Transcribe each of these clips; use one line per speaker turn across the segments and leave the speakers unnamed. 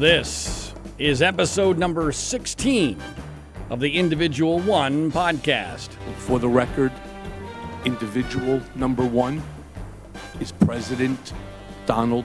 This is episode number 16 of the Individual One podcast.
For the record, individual number one is President Donald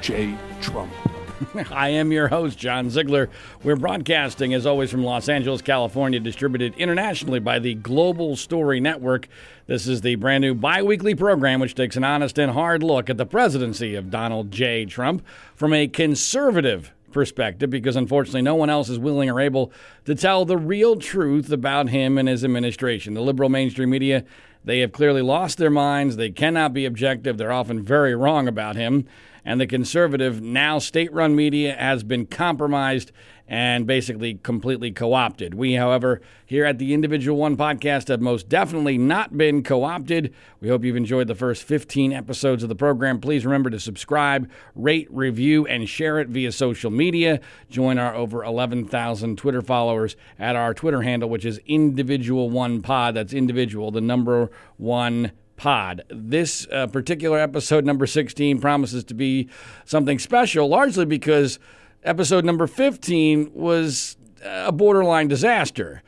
J. Trump.
I am your host, John Ziegler. We're broadcasting, as always, from Los Angeles, California, distributed internationally by the Global Story Network. This is the brand new bi weekly program which takes an honest and hard look at the presidency of Donald J. Trump from a conservative perspective because unfortunately no one else is willing or able to tell the real truth about him and his administration. The liberal mainstream media, they have clearly lost their minds. They cannot be objective. They're often very wrong about him and the conservative, now state run media has been compromised and basically completely co opted. We, however, here at the Individual One podcast have most definitely not been co opted. We hope you've enjoyed the first 15 episodes of the program. Please remember to subscribe, rate, review, and share it via social media. Join our over 11,000 Twitter followers at our Twitter handle, which is Individual One Pod. That's individual, the number one pod. This uh, particular episode, number 16, promises to be something special, largely because episode number 15 was a borderline disaster.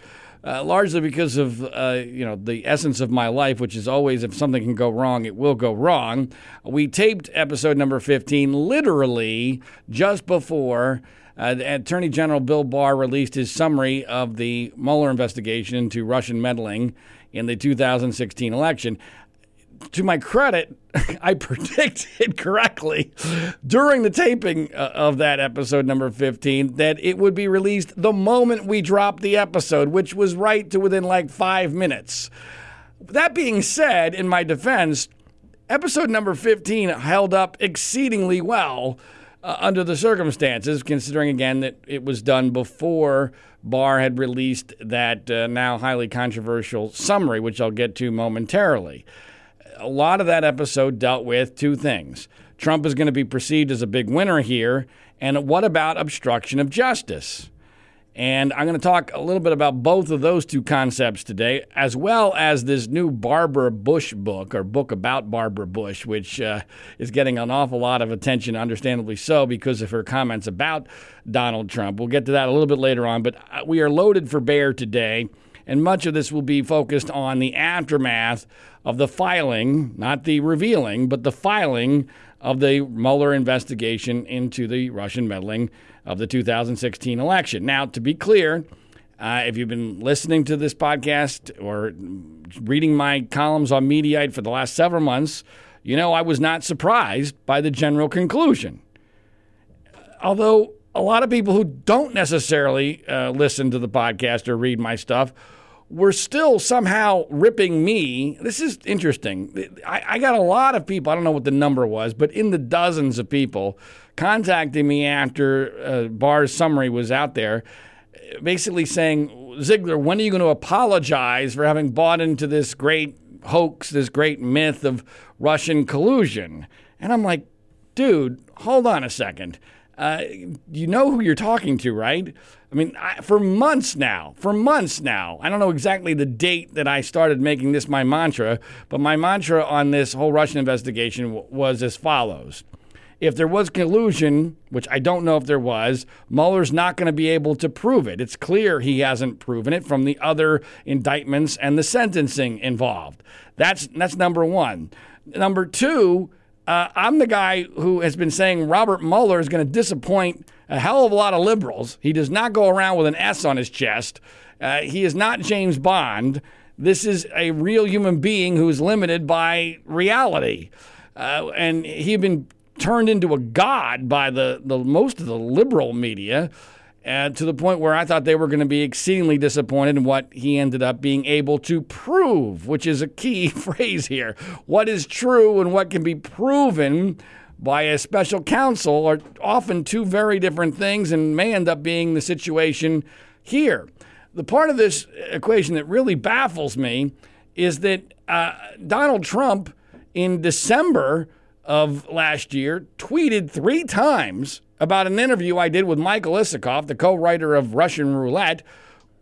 Uh, largely because of uh, you know the essence of my life, which is always if something can go wrong, it will go wrong. We taped episode number 15 literally just before uh, Attorney General Bill Barr released his summary of the Mueller investigation into Russian meddling in the 2016 election to my credit, I predicted correctly during the taping uh, of that episode number 15 that it would be released the moment we dropped the episode, which was right to within like five minutes. That being said, in my defense, episode number 15 held up exceedingly well uh, under the circumstances, considering again that it was done before Barr had released that uh, now highly controversial summary, which I'll get to momentarily a lot of that episode dealt with two things. Trump is going to be perceived as a big winner here. And what about obstruction of justice? And I'm going to talk a little bit about both of those two concepts today, as well as this new Barbara Bush book, or book about Barbara Bush, which uh, is getting an awful lot of attention, understandably so, because of her comments about Donald Trump. We'll get to that a little bit later on, but uh, we are loaded for bear today. And much of this will be focused on the aftermath of the filing, not the revealing, but the filing of the Mueller investigation into the Russian meddling of the 2016 election. Now, to be clear, uh, if you've been listening to this podcast or reading my columns on Mediaite for the last several months, you know I was not surprised by the general conclusion. Although a lot of people who don't necessarily uh, listen to the podcast or read my stuff were still somehow ripping me. This is interesting. I, I, got a lot of people, I don't know what the number was, but in the dozens of people contacting me after uh, Barr's summary was out there, basically saying, Ziegler, when are you going to apologize for having bought into this great hoax, this great myth of Russian collusion? And I'm like, dude, hold on a second. Uh, you know who you're talking to, right? I mean, I, for months now, for months now, I don't know exactly the date that I started making this my mantra, but my mantra on this whole Russian investigation w- was as follows. If there was collusion, which I don't know if there was, Mueller's not going to be able to prove it. It's clear he hasn't proven it from the other indictments and the sentencing involved. That's that's number one. Number two, uh, I'm the guy who has been saying Robert Mueller is going to disappoint a hell of a lot of liberals. He does not go around with an S on his chest. Uh, he is not James Bond. This is a real human being who is limited by reality. Uh, and he had been turned into a god by the, the most of the liberal media uh, to the point where I thought they were going to be exceedingly disappointed in what he ended up being able to prove, which is a key phrase here. What is true and what can be proven by a special counsel are often two very different things and may end up being the situation here. The part of this equation that really baffles me is that uh, Donald Trump in December of last year tweeted three times about an interview I did with Michael Isikoff, the co writer of Russian Roulette,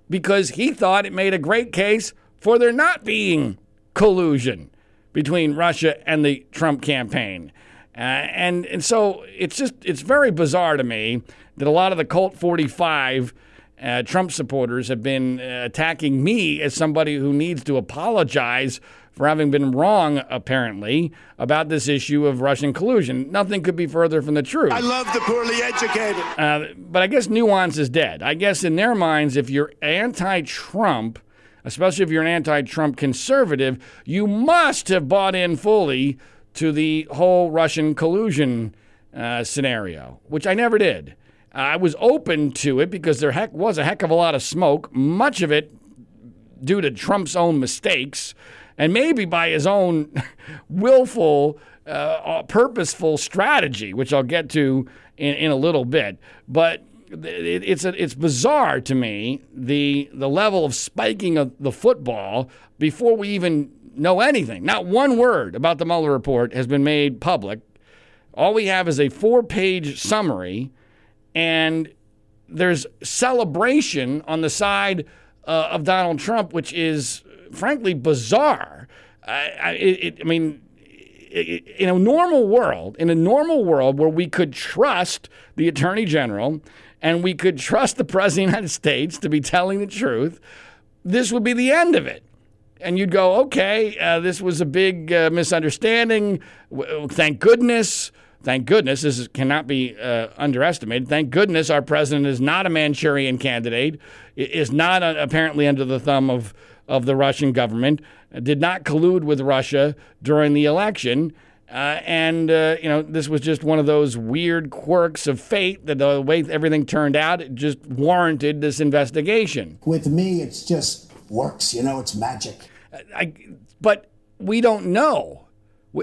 because he thought it made a great case for there not being collusion between Russia and the Trump campaign. Uh, and and so it's just it's very bizarre to me that a lot of the Colt 45 uh, Trump supporters have been uh, attacking me as somebody who needs to apologize for having been wrong, apparently, about this issue of Russian collusion. Nothing could be further from the truth.
I love the poorly educated.
Uh, but I guess nuance is dead. I guess in their minds, if you're anti Trump, especially if you're an anti Trump conservative, you must have bought in fully to the whole Russian collusion uh, scenario, which I never did. I was open to it because there heck was a heck of a lot of smoke, much of it due to Trump's own mistakes and maybe by his own willful, uh, uh, purposeful strategy, which I'll get to in, in a little bit. But it, it's a, it's bizarre to me the the level of spiking of the football before we even know anything. Not one word about the Mueller report has been made public. All we have is a four page summary and there's celebration on the side uh, of Donald Trump, which is frankly bizarre. I, I, it, I mean, in a normal world, in a normal world where we could trust the attorney general and we could trust the president of the United States to be telling the truth, this would be the end of it. And you'd go, okay, uh, this was a big uh, misunderstanding. Thank goodness. Thank goodness, this cannot be uh, underestimated. Thank goodness our president is not a Manchurian candidate, is not uh, apparently under the thumb of, of the Russian government, did not collude with Russia during the election. Uh, and, uh, you know, this was just one of those weird quirks of fate that the way everything turned out, it just warranted this investigation.
With me, it's just works, you know, it's magic.
I, but we don't know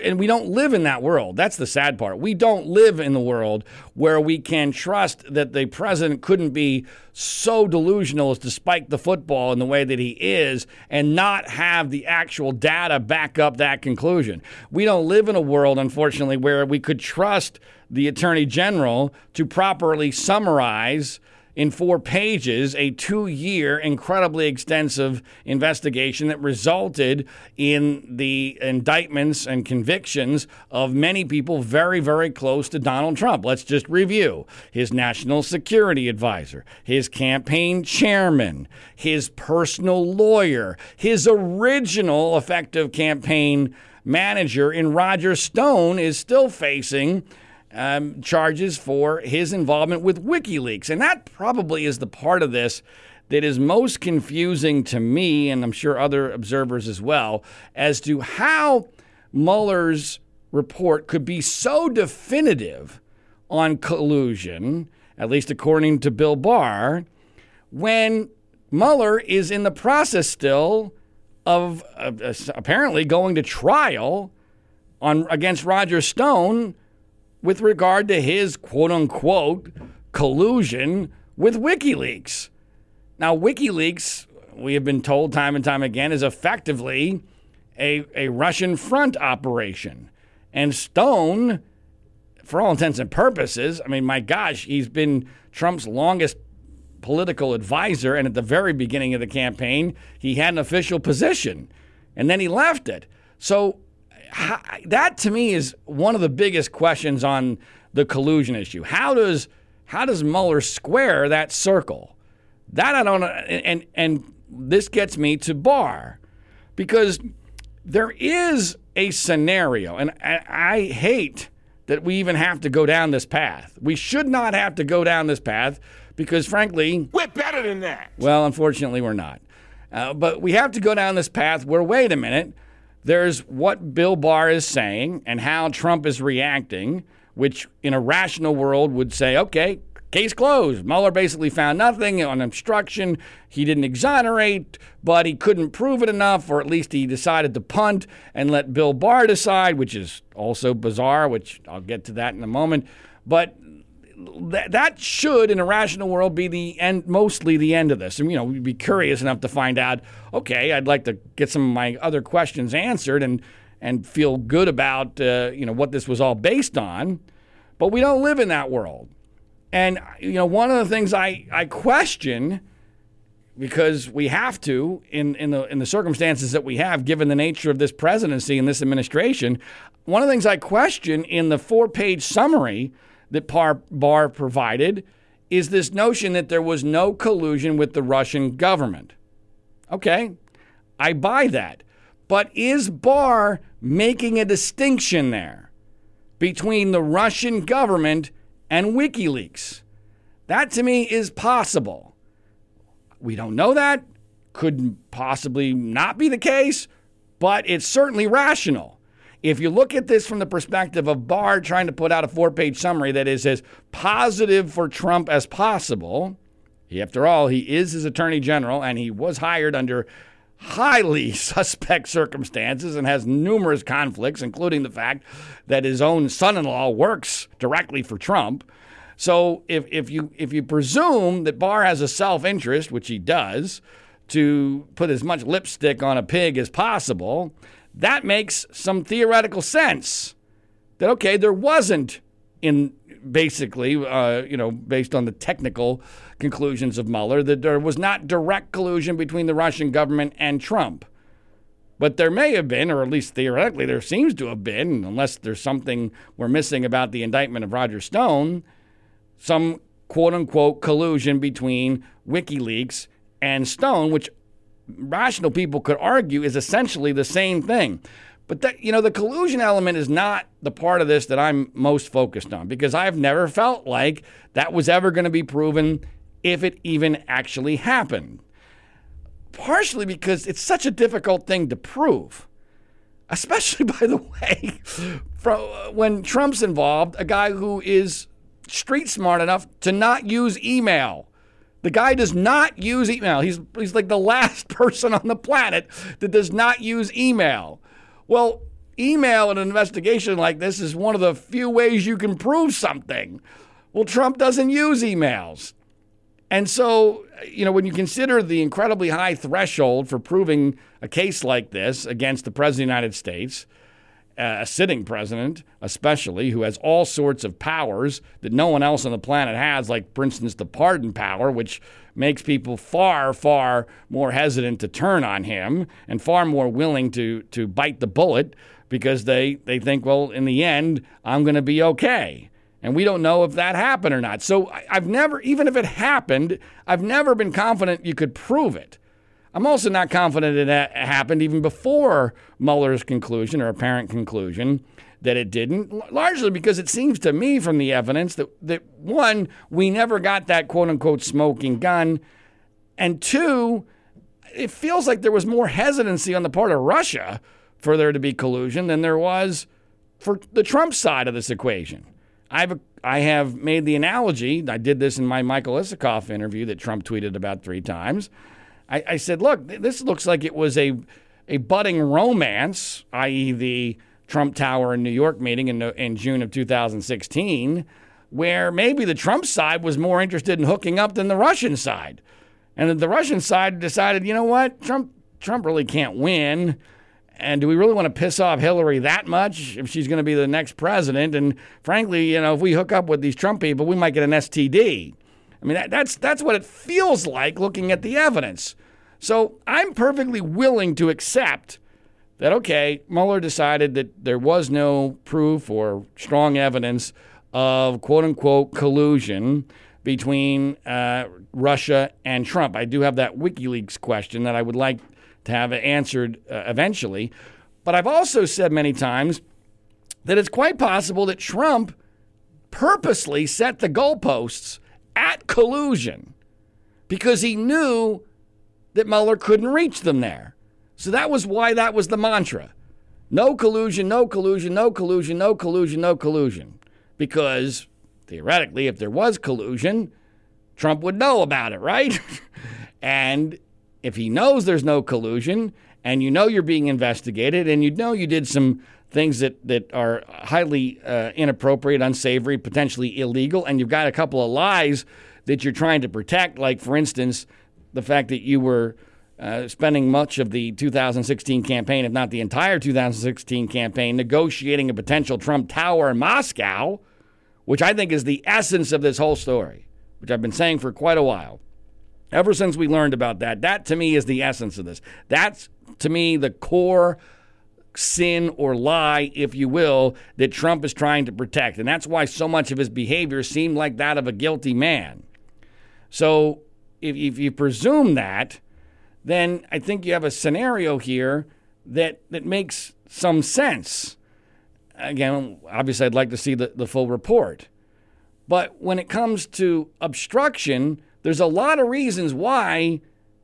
and we don't live in that world. That's the sad part. We don't live in the world where we can trust that the president couldn't be so delusional as to spike the football in the way that he is and not have the actual data back up that conclusion. We don't live in a world, unfortunately, where we could trust the attorney general to properly summarize in four pages a two year, incredibly extensive investigation that resulted in the indictments and convictions of many people very, very close to Donald Trump. Let's just review his national security advisor, his campaign chairman, his personal lawyer, his original effective campaign manager in Roger Stone is still facing um, charges for his involvement with WikiLeaks. And that probably is the part of this that is most confusing to me, and I'm sure other observers as well, as to how Mueller's report could be so definitive on collusion, at least according to Bill Barr, when Mueller is in the process still of uh, apparently going to trial on against Roger Stone with regard to his quote unquote collusion with WikiLeaks. Now, WikiLeaks, we have been told time and time again, is effectively a, a Russian front operation. And Stone, for all intents and purposes, I mean, my gosh, he's been Trump's longest political advisor. And at the very beginning of the campaign, he had an official position. And then he left it. So how, that to me is one of the biggest questions on the collusion issue. How does how does Mueller square that circle? That I don't. And and this gets me to Barr because there is a scenario, and I, I hate that we even have to go down this path. We should not have to go down this path because, frankly,
we're better than that.
Well, unfortunately, we're not. Uh, but we have to go down this path where, wait a minute, there's what Bill Barr is saying and how Trump is reacting, which in a rational world would say, okay, case closed. Mueller basically found nothing on obstruction. He didn't exonerate, but he couldn't prove it enough, or at least he decided to punt and let Bill Barr decide, which is also bizarre, which I'll get to that in a moment. But that, that should, in a rational world, be the end, mostly the end of this. And, you know, we'd be curious enough to find out, okay, I'd like to get some of my other questions answered and, and feel good about, uh, you know, what this was all based on. But we don't live in that world. And, you know, one of the things I, I question because we have to in, in the in the circumstances that we have, given the nature of this presidency and this administration. One of the things I question in the four-page summary that Barr provided is this notion that there was no collusion with the Russian government. Okay, I buy that. But is Barr making a distinction there between the Russian government and WikiLeaks? That to me is possible. We don't know that. Could possibly not be the case, but it's certainly rational. If you look at this from the perspective of Barr trying to put out a four page summary that is as positive for Trump as possible, he, after all, he is his attorney general and he was hired under highly suspect circumstances and has numerous conflicts, including the fact that his own son in law works directly for Trump. So if, if you if you presume that Barr has a self interest, which he does, to put as much lipstick on a pig as possible, that makes some theoretical sense. That okay, there wasn't in basically, uh, you know, based on the technical conclusions of Mueller, that there was not direct collusion between the Russian government and Trump. But there may have been, or at least theoretically, there seems to have been, unless there's something we're missing about the indictment of Roger Stone, some quote unquote collusion between WikiLeaks and Stone, which rational people could argue is essentially the same thing. But that, you know, the collusion element is not the part of this that I'm most focused on because I've never felt like that was ever going to be proven if it even actually happened. Partially because it's such a difficult thing to prove. Especially, by the way, from uh, when Trump's involved, a guy who is street smart enough to not use email. The guy does not use email. He's, he's like the last person on the planet that does not use email. Well, email in an investigation like this is one of the few ways you can prove something. Well, Trump doesn't use emails. And so, you know, when you consider the incredibly high threshold for proving a case like this against the President of the United States, a sitting president, especially, who has all sorts of powers that no one else on the planet has, like, for instance, the pardon power, which makes people far, far more hesitant to turn on him and far more willing to, to bite the bullet because they, they think, well, in the end, I'm going to be okay. And we don't know if that happened or not. So I've never, even if it happened, I've never been confident you could prove it. I'm also not confident that it happened even before Mueller's conclusion or apparent conclusion that it didn't, largely because it seems to me from the evidence that, that one, we never got that quote unquote smoking gun. And two, it feels like there was more hesitancy on the part of Russia for there to be collusion than there was for the Trump side of this equation. I've I have made the analogy. I did this in my Michael Isikoff interview that Trump tweeted about three times. I, I said, look, this looks like it was a a budding romance, i.e., the Trump Tower in New York meeting in, uh, in June of 2016, where maybe the Trump side was more interested in hooking up than the Russian side. And the Russian side decided, you know what, Trump Trump really can't win. And do we really want to piss off Hillary that much if she's going to be the next president? And frankly, you know, if we hook up with these Trump people, we might get an STD. I mean, that, that's that's what it feels like looking at the evidence. So I'm perfectly willing to accept that, okay, Mueller decided that there was no proof or strong evidence of quote unquote collusion between uh, Russia and Trump. I do have that WikiLeaks question that I would like to have answered uh, eventually. But I've also said many times that it's quite possible that Trump purposely set the goalposts at collusion because he knew that Mueller couldn't reach them there. So that was why that was the mantra. No collusion, no collusion, no collusion, no collusion, no collusion. Because theoretically, if there was collusion, Trump would know about it, right? and if he knows there's no collusion and you know you're being investigated and you know you did some things that, that are highly uh, inappropriate, unsavory, potentially illegal, and you've got a couple of lies that you're trying to protect, like, for instance, the fact that you were uh, spending much of the 2016 campaign, if not the entire 2016 campaign, negotiating a potential Trump Tower in Moscow, which I think is the essence of this whole story, which I've been saying for quite a while. Ever since we learned about that, that to me is the essence of this. That's to me the core sin or lie, if you will, that Trump is trying to protect. And that's why so much of his behavior seemed like that of a guilty man. So if, if you presume that, then I think you have a scenario here that, that makes some sense. Again, obviously, I'd like to see the, the full report. But when it comes to obstruction, there's a lot of reasons why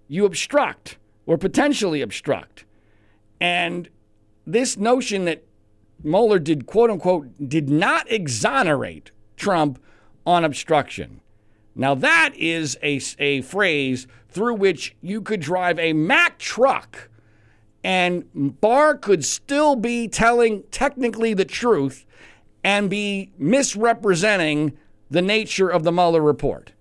you obstruct or potentially obstruct. And this notion that Mueller did, quote unquote, did not exonerate Trump on obstruction. Now, that is a, a phrase through which you could drive a Mack truck and Barr could still be telling technically the truth and be misrepresenting the nature of the Mueller report.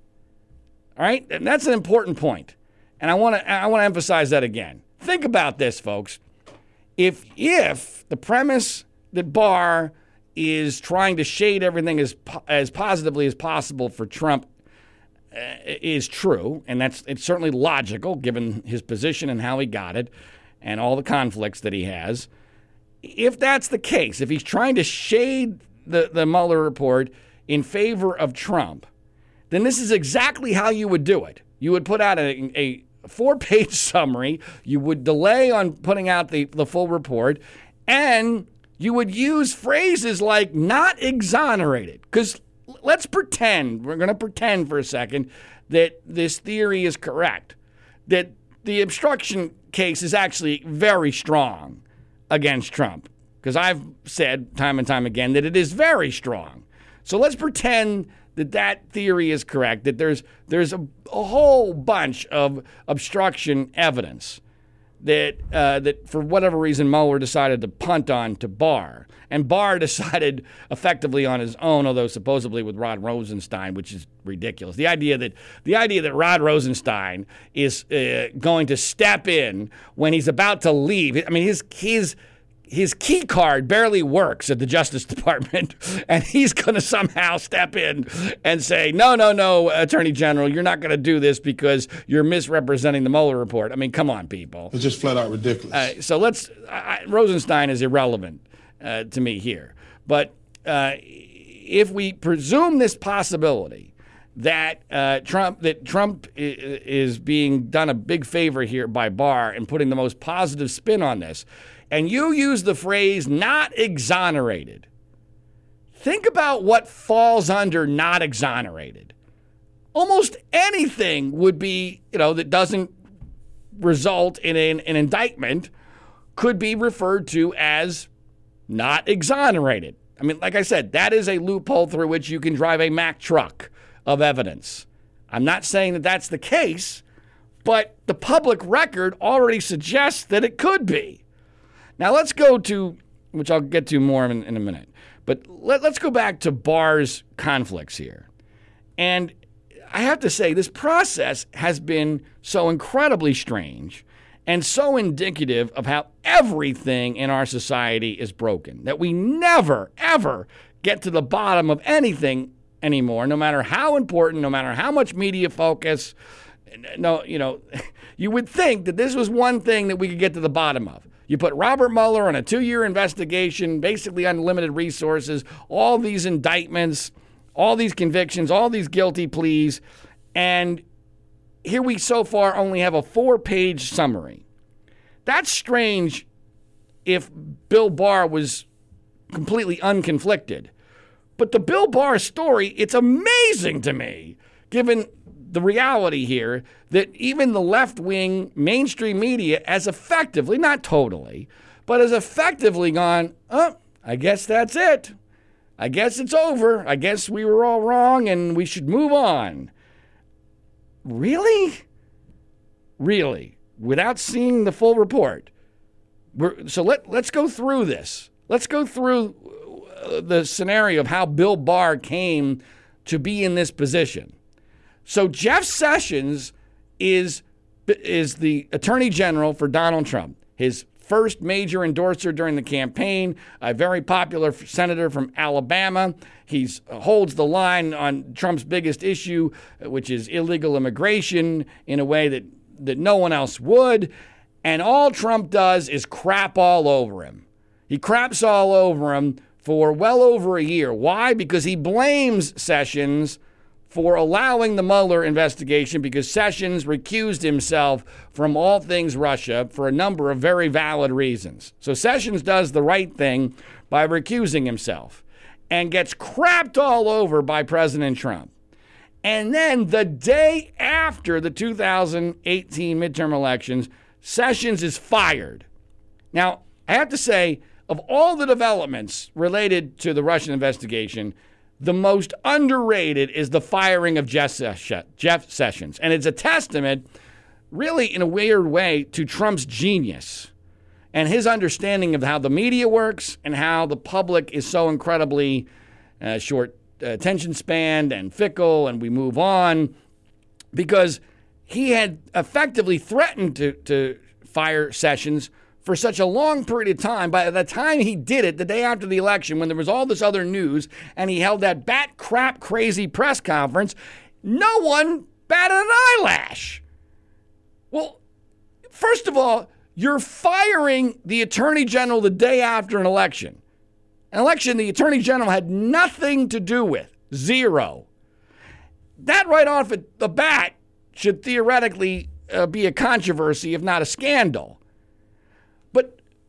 All right? And that's an important point. And I want to I want to emphasize that again. Think about this, folks. If if the premise that Barr is trying to shade everything as as positively as possible for Trump Uh, is true, and that's it's certainly logical given his position and how he got it and all the conflicts that he has. If that's the case, if he's trying to shade the, the Mueller report in favor of Trump, then this is exactly how you would do it. You would put out a, a four page summary, you would delay on putting out the, the full report, and you would use phrases like not exonerated. Because let's pretend, we're going to pretend for a second that this theory is correct, that the obstruction case is actually very strong against Trump. Because I've said time and time again that it is very strong. So let's pretend that that theory is correct, that there's, there's a, a whole bunch of obstruction evidence that, uh, that for whatever reason Mueller decided to punt on to Barr. And Barr decided effectively on his own, although supposedly with Rod Rosenstein, which is ridiculous. The idea that the idea that Rod Rosenstein is uh, going to step in when he's about to leave. I mean, his his his key card barely works at the Justice Department, and he's going to somehow step in and say, "No, no, no, Attorney General, you're not going to do this because you're misrepresenting the Mueller report." I mean, come on, people.
It's just flat out ridiculous.
Uh, so let's. I, Rosenstein is irrelevant uh, to me here, but uh, if we presume this possibility that uh, Trump that Trump is being done a big favor here by Barr and putting the most positive spin on this and you use the phrase not exonerated, think about what falls under not exonerated. Almost anything would be, you know, that doesn't result in an, an indictment could be referred to as not exonerated. I mean, like I said, that is a loophole through which you can drive a Mack truck of evidence. I'm not saying that that's the case, but the public record already suggests that it could be. Now let's go to, which I'll get to more in, in a minute, but let, let's go back to Barr's conflicts here. And I have to say, this process has been so incredibly strange and so indicative of how everything in our society is broken that we never, ever get to the bottom of anything anymore, no matter how important, no matter how much media focus. No, you know, you would think that this was one thing that we could get to the bottom of. You put Robert Mueller on a two year investigation, basically unlimited resources, all these indictments, all these convictions, all these guilty pleas, and here we so far only have a four page summary. That's strange if Bill Barr was completely unconflicted. But the Bill Barr story, it's amazing to me, given the reality here that even the left wing mainstream media has effectively, not totally, but has effectively gone, oh, I guess that's it. I guess it's over. I guess we were all wrong and we should move on. Really? Really? Without seeing the full report. We're, so let, let's go through this. Let's go through uh, the scenario of how Bill Barr came to be in this position. So Jeff Sessions is is the attorney general for Donald Trump. His first major endorser during the campaign, a very popular senator from Alabama. He uh, holds the line on Trump's biggest issue, uh, which is illegal immigration, in a way that, that no one else would. And all Trump does is crap all over him. He craps all over him for well over a year. Why? Because he blames Sessions for allowing the Mueller investigation because Sessions recused himself from all things Russia for a number of very valid reasons. So Sessions does the right thing by recusing himself and gets crapped all over by President Trump. And then the day after the 2018 midterm elections, Sessions is fired. Now, I have to say, of all the developments related to the Russian investigation, the most underrated is the firing of Jeff Sessions. And it's a testament, really, in a weird way, to Trump's genius and his understanding of how the media works and how the public is so incredibly uh, short attention span and fickle, and we move on. Because he had effectively threatened to, to fire Sessions for such a long period of time. By the time he did it, the day after the election, when there was all this other news, and he held that bat crap crazy press conference, no one batted an eyelash. Well, first of all, you're firing the attorney general the day after an election. An election the attorney general had nothing to do with. Zero. That right off the bat should theoretically uh, be a controversy, if not a scandal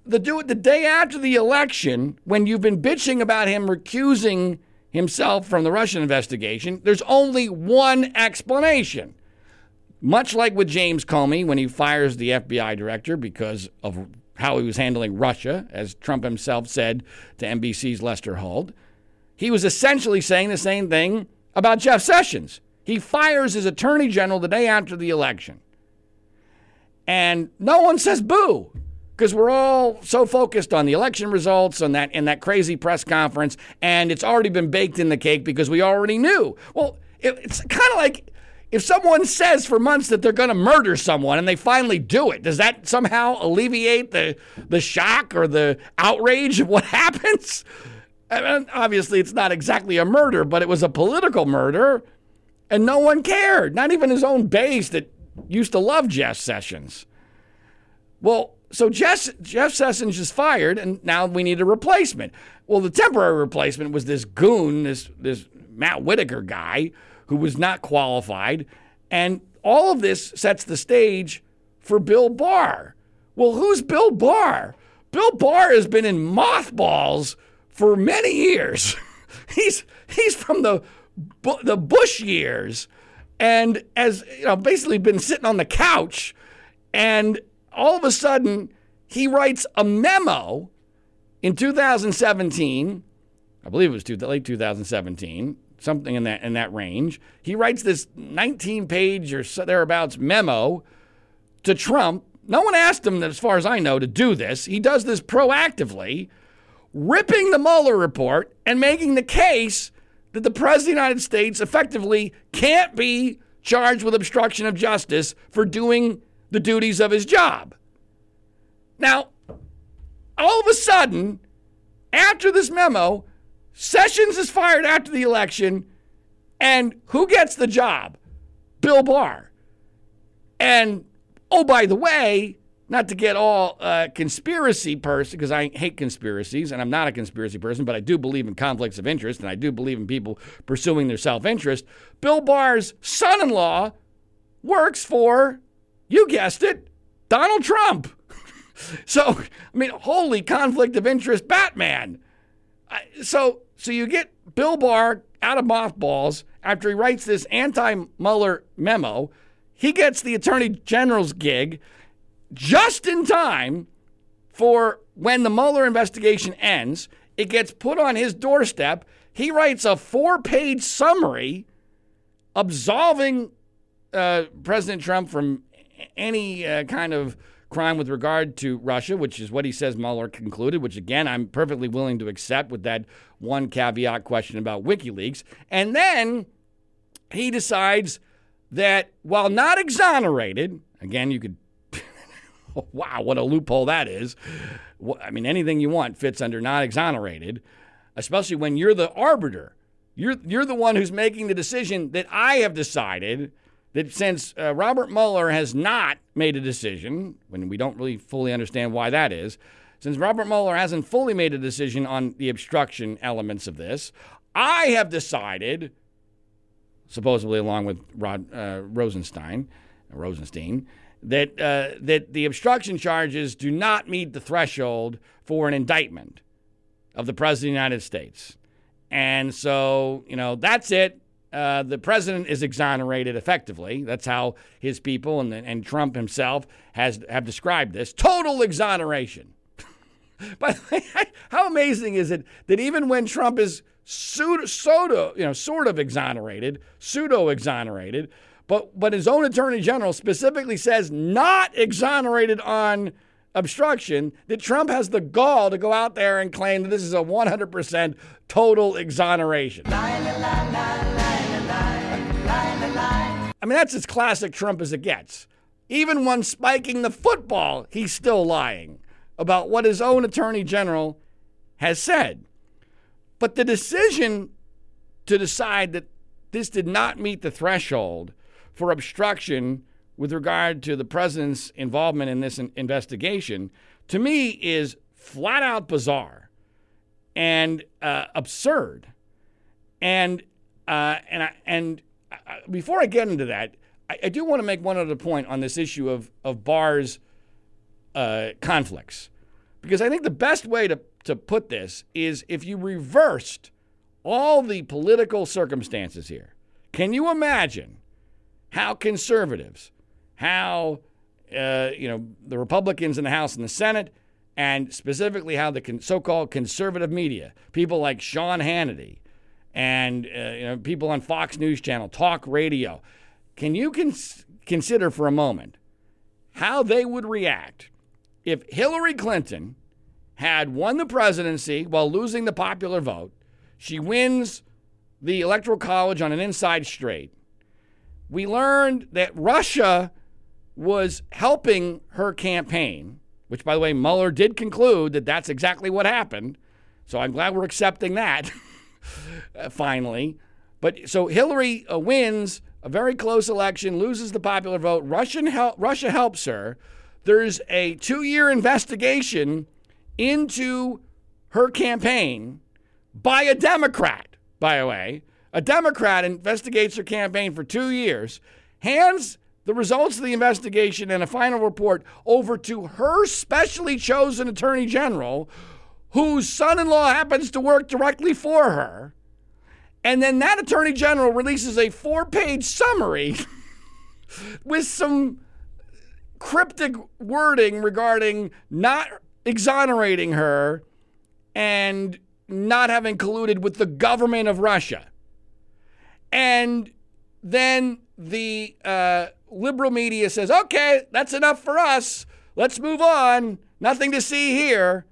the do the day after the election, when you've been bitching about him recusing himself from the Russian investigation, there's only one explanation. Much like with James Comey when he fires the FBI director because of how he was handling Russia, as Trump himself said to NBC's Lester Holt, he was essentially saying the same thing about Jeff Sessions. He fires his attorney general the day after the election. And no one says boo because we're all so focused on the election results and that in that crazy press conference, and it's already been baked in the cake because we already knew. Well, it, it's kind of like if someone says for months that they're going to murder someone and they finally do it, does that somehow alleviate the the shock or the outrage of what happens? Obviously, it's not exactly a murder, but it was a political murder, and no one cared. Not even his own base that used to love Jeff Sessions. Well, so Jeff, Jeff Sessions is fired, and now we need a replacement. Well, the temporary replacement was this goon, this this Matt Whitaker guy who was not qualified, and all of this sets the stage for Bill Barr. Well, who's Bill Barr? Bill Barr has been in mothballs for many years. he's he's from the the Bush years, and has you know basically been sitting on the couch and all of a sudden, he writes a memo in 2017. I believe it was late 2017, something in that in that range. He writes this 19-page or so thereabouts memo to Trump. No one asked him, as far as I know, to do this. He does this proactively, ripping the Mueller report and making the case that the President of the United States effectively can't be charged with obstruction of justice for doing the duties of his job. Now, all of a sudden, after this memo, Sessions is fired after the election, and who gets the job? Bill Barr. And oh, by the way, not to get all uh, conspiracy person, because I hate conspiracies and I'm not a conspiracy person, but I do believe in conflicts of interest and I do believe in people pursuing their self interest. Bill Barr's son in law works for you guessed it, Donald Trump. so, I mean, holy conflict of interest, Batman. So, so you get Bill Barr out of mothballs after he writes this anti-Mueller memo. He gets the Attorney General's gig just in time for when the Mueller investigation ends. It gets put on his doorstep. He writes a four-page summary absolving uh, President Trump from any uh, kind of crime with regard to Russia, which is what he says Mueller concluded, which again, I'm perfectly willing to accept with that one caveat question about WikiLeaks. And then he decides that while not exonerated, again, you could wow, what a loophole that is. I mean, anything you want fits under not exonerated, especially when you're the arbiter. You're, you're the one who's making the decision that I have decided that since uh, Robert Mueller has not made a decision, when we don't really fully understand why that is, since Robert Mueller hasn't fully made a decision on the obstruction elements of this, I have decided, supposedly along with Rod uh, Rosenstein, Rosenstein, that uh, that the obstruction charges do not meet the threshold for an indictment of the president of the United States, and so you know that's it. Uh, the president is exonerated effectively. That's how his people and, and Trump himself has have described this total exoneration. but how amazing is it that even when Trump is pseudo, you know, sort of exonerated, pseudo exonerated, but but his own attorney general specifically says not exonerated on obstruction, that Trump has the gall to go out there and claim that this is a 100% total exoneration. I mean, that's as classic Trump as it gets. Even when spiking the football, he's still lying about what his own attorney general has said. But the decision to decide that this did not meet the threshold for obstruction with regard to the president's involvement in this investigation, to me, is flat out bizarre and uh, absurd. And uh, and I, and I, before I get into that, I, I do want to make one other point on this issue of of Barr's uh, conflicts. Because I think the best way to, to put this is if you reversed all the political circumstances here. Can you imagine how conservatives, how uh, you know the Republicans in the House and the Senate, and specifically how the so-called conservative media, people like Sean Hannity, and uh, you know people on Fox News Channel, talk radio, can you cons- consider for a moment how they would react if Hillary Clinton had won the presidency while losing the popular vote, she wins the Electoral College on an inside straight. We learned that Russia was helping her campaign, which, by the way, Mueller did conclude that that's exactly what happened. So I'm glad we're accepting that finally. But so Hillary uh, wins a very close election, loses the popular vote. Russian hel- Russia helps her there's a two year investigation into her campaign by a Democrat, by the way. A Democrat investigates her campaign for two years, hands the results of the investigation and a final report over to her specially chosen attorney general, whose son in law happens to work directly for her. And then that attorney general releases a four page summary with some cryptic wording regarding not exonerating her and not having colluded with the government of Russia. And then the uh, liberal media says, okay, that's enough for us. Let's move on. Nothing to see here.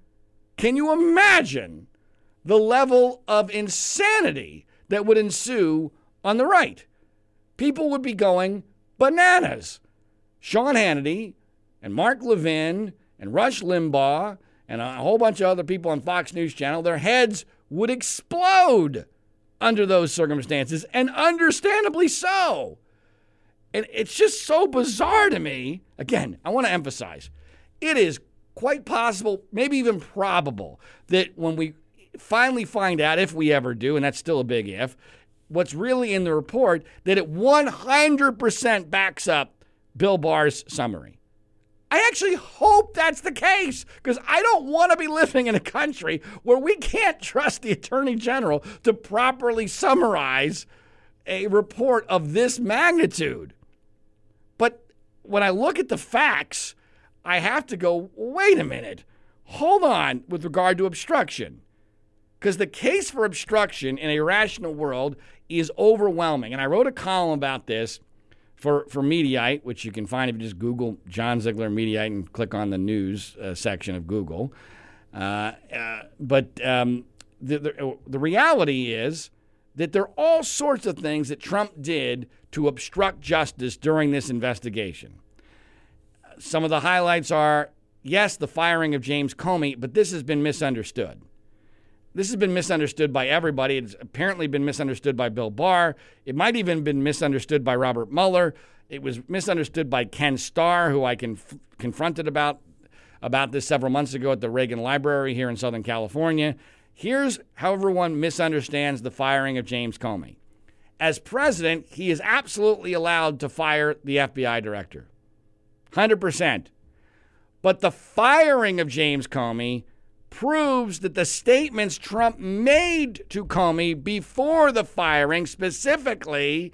Can you imagine the level of insanity that would ensue on the right? People would be going bananas. Sean Hannity and Mark Levin and Rush Limbaugh and a whole bunch of other people on Fox News Channel, their heads would explode under those circumstances, and understandably so. And it's just so bizarre to me. Again, I want to emphasize it is quite possible, maybe even probable, that when we finally find out, if we ever do, and that's still a big if, what's really in the report, that it 100% backs up Bill Barr's summary. I actually hope that's the case because I don't want to be living in a country where we can't trust the Attorney General to properly summarize a report of this magnitude. But when I look at the facts, I have to go, wait a minute, hold on with regard to obstruction. Because the case for obstruction in a rational world is overwhelming. And I wrote a column about this for, for Mediaite, which you can find if you just Google John Ziegler Mediaite and click on the news uh, section of Google. Uh, uh, but um, the, the, the reality is that there are all sorts of things that Trump did to obstruct justice during this investigation. Some of the highlights are yes, the firing of James Comey, but this has been misunderstood. This has been misunderstood by everybody. It's apparently been misunderstood by Bill Barr. It might even been misunderstood by Robert Mueller. It was misunderstood by Ken Starr, who I conf- confronted about about this several months ago at the Reagan Library here in Southern California. Here's how everyone misunderstands the firing of James Comey. As president, he is absolutely allowed to fire the FBI director. 100%. But the firing of James Comey proves that the statements Trump made to Comey before the firing, specifically,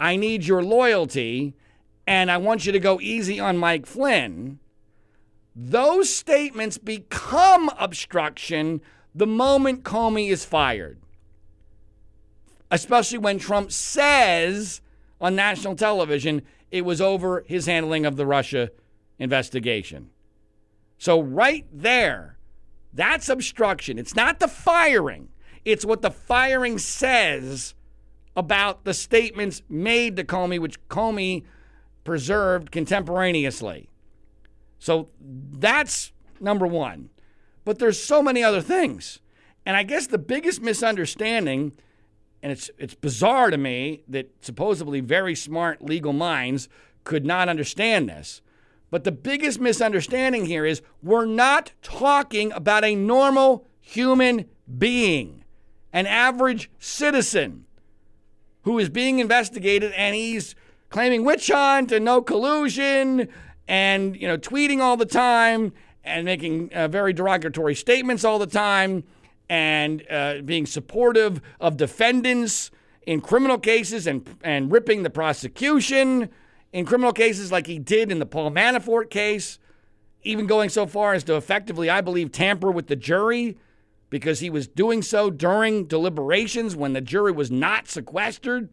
I need your loyalty and I want you to go easy on Mike Flynn, those statements become obstruction the moment Comey is fired. Especially when Trump says on national television it was over his handling of the Russia investigation. So, right there, that's obstruction. It's not the firing, it's what the firing says about the statements made to Comey, which Comey preserved contemporaneously. So that's number one. But there's so many other things. And I guess the biggest misunderstanding, and it's it's bizarre to me that supposedly very smart legal minds could not understand this. But the biggest misunderstanding here is we're not talking about a normal human being, an average citizen who is being investigated and he's claiming witch hunt and no collusion and you know tweeting all the time and making uh, very derogatory statements all the time and uh, being supportive of defendants in criminal cases and and ripping the prosecution in criminal cases like he did in the Paul Manafort case, even going so far as to effectively, I believe, tamper with the jury because he was doing so during deliberations when the jury was not sequestered.